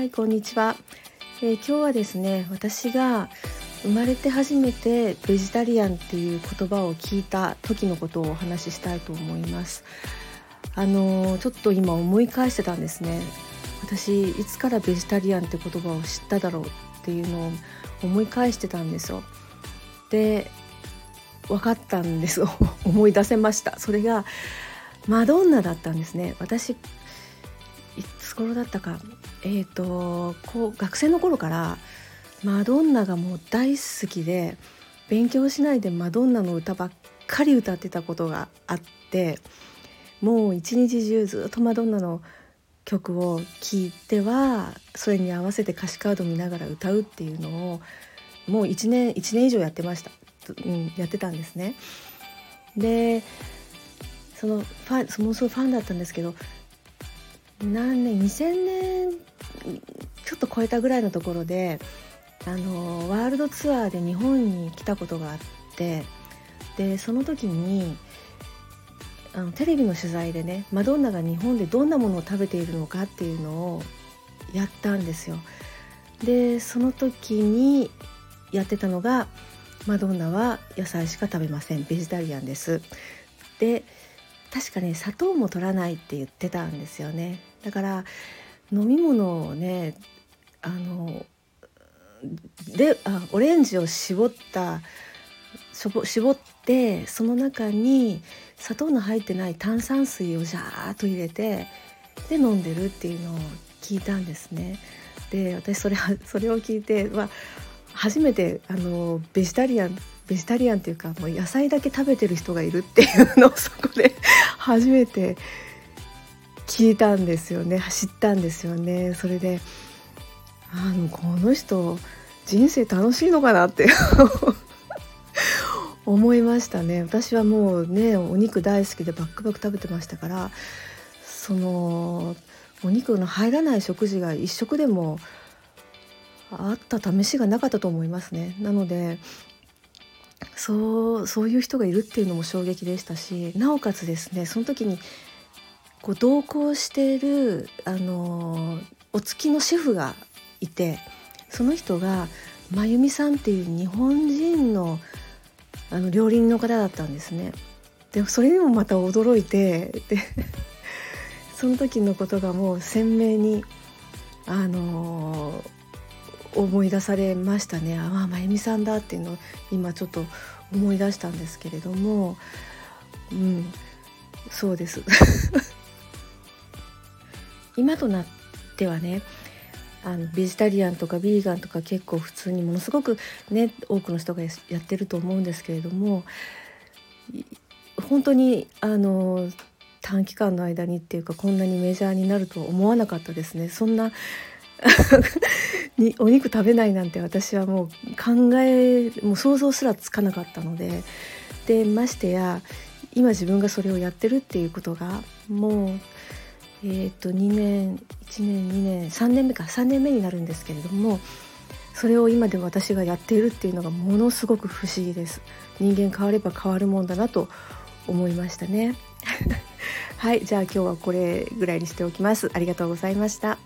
はいこんにちは、えー、今日はですね私が生まれて初めてベジタリアンっていう言葉を聞いた時のことをお話ししたいと思います。あのー、ちょっと今思い返してたんですね。私いつからベジタリアンって言葉を知っただろうっていうのを思い返してたんですよ。で分かったんです。思い出せました。それがマドンナだったんですね。私いつ頃だったか。えっ、ー、とこう学生の頃からマドンナがもう大好きで勉強しないでマドンナの歌ばっかり歌ってたことがあってもう一日中ずっとマドンナの曲を聴いてはそれに合わせて歌詞カード見ながら歌うっていうのをもう1年1年以上やってました、うん、やってたんですね。でそのファンそもそもファンだったんですけど何年2000年と超えたぐらいのところであのワールドツアーで日本に来たことがあってでその時にあのテレビの取材でねマドンナが日本でどんなものを食べているのかっていうのをやったんですよ。でその時にやってたのがマドンナは野菜しか食べませんベジタリアンです。で確かね砂糖も取らないって言ってたんですよね。だから飲み物をねあのであオレンジを絞った絞ってその中に砂糖の入ってない炭酸水をジャーッと入れてで飲んでるっていうのを聞いたんですね。で私それそれを聞いて、まあ、初めてあのベジタリアンベジタリアンっていうかもう野菜だけ食べてる人がいるっていうのを そこで初めて聞いたんですよね知ったんですよねそれであのこの人人生楽しいのかなって。思いましたね。私はもうねお肉大好きでバックバック食べてましたからそのお肉の入らない食事が一食でもあった試しがなかったと思いますね。なのでそうそういう人がいるっていうのも衝撃でしたしなおかつですねその時にこう同行しているあのお付きのシェフがいてその人が真由美さんっていう日本人のあの料理人の方だったんですね。でそれにもまた驚いてで その時のことがもう鮮明にあの思い出されましたね。ああ真由美さんだっていうのを今ちょっと思い出したんですけれども。うんそうです。今となってはねあのベジタリアンとかビーガンとか結構普通にものすごくね多くの人がやってると思うんですけれども本当にあの短期間の間にっていうかこんなにメジャーになるとは思わなかったですね。そんな にお肉食べないなんて私はもう考えもう想像すらつかなかったので。でましてや今自分がそれをやってるっていうことがもうえーと、2年1年2年3年目か。3年目になるんですけれどもそれを今で私がやっているっていうのがものすごく不思議です。人間変われば変わるもんだなと思いましたね。はい。じゃあ今日はこれぐらいにしておきます。ありがとうございました。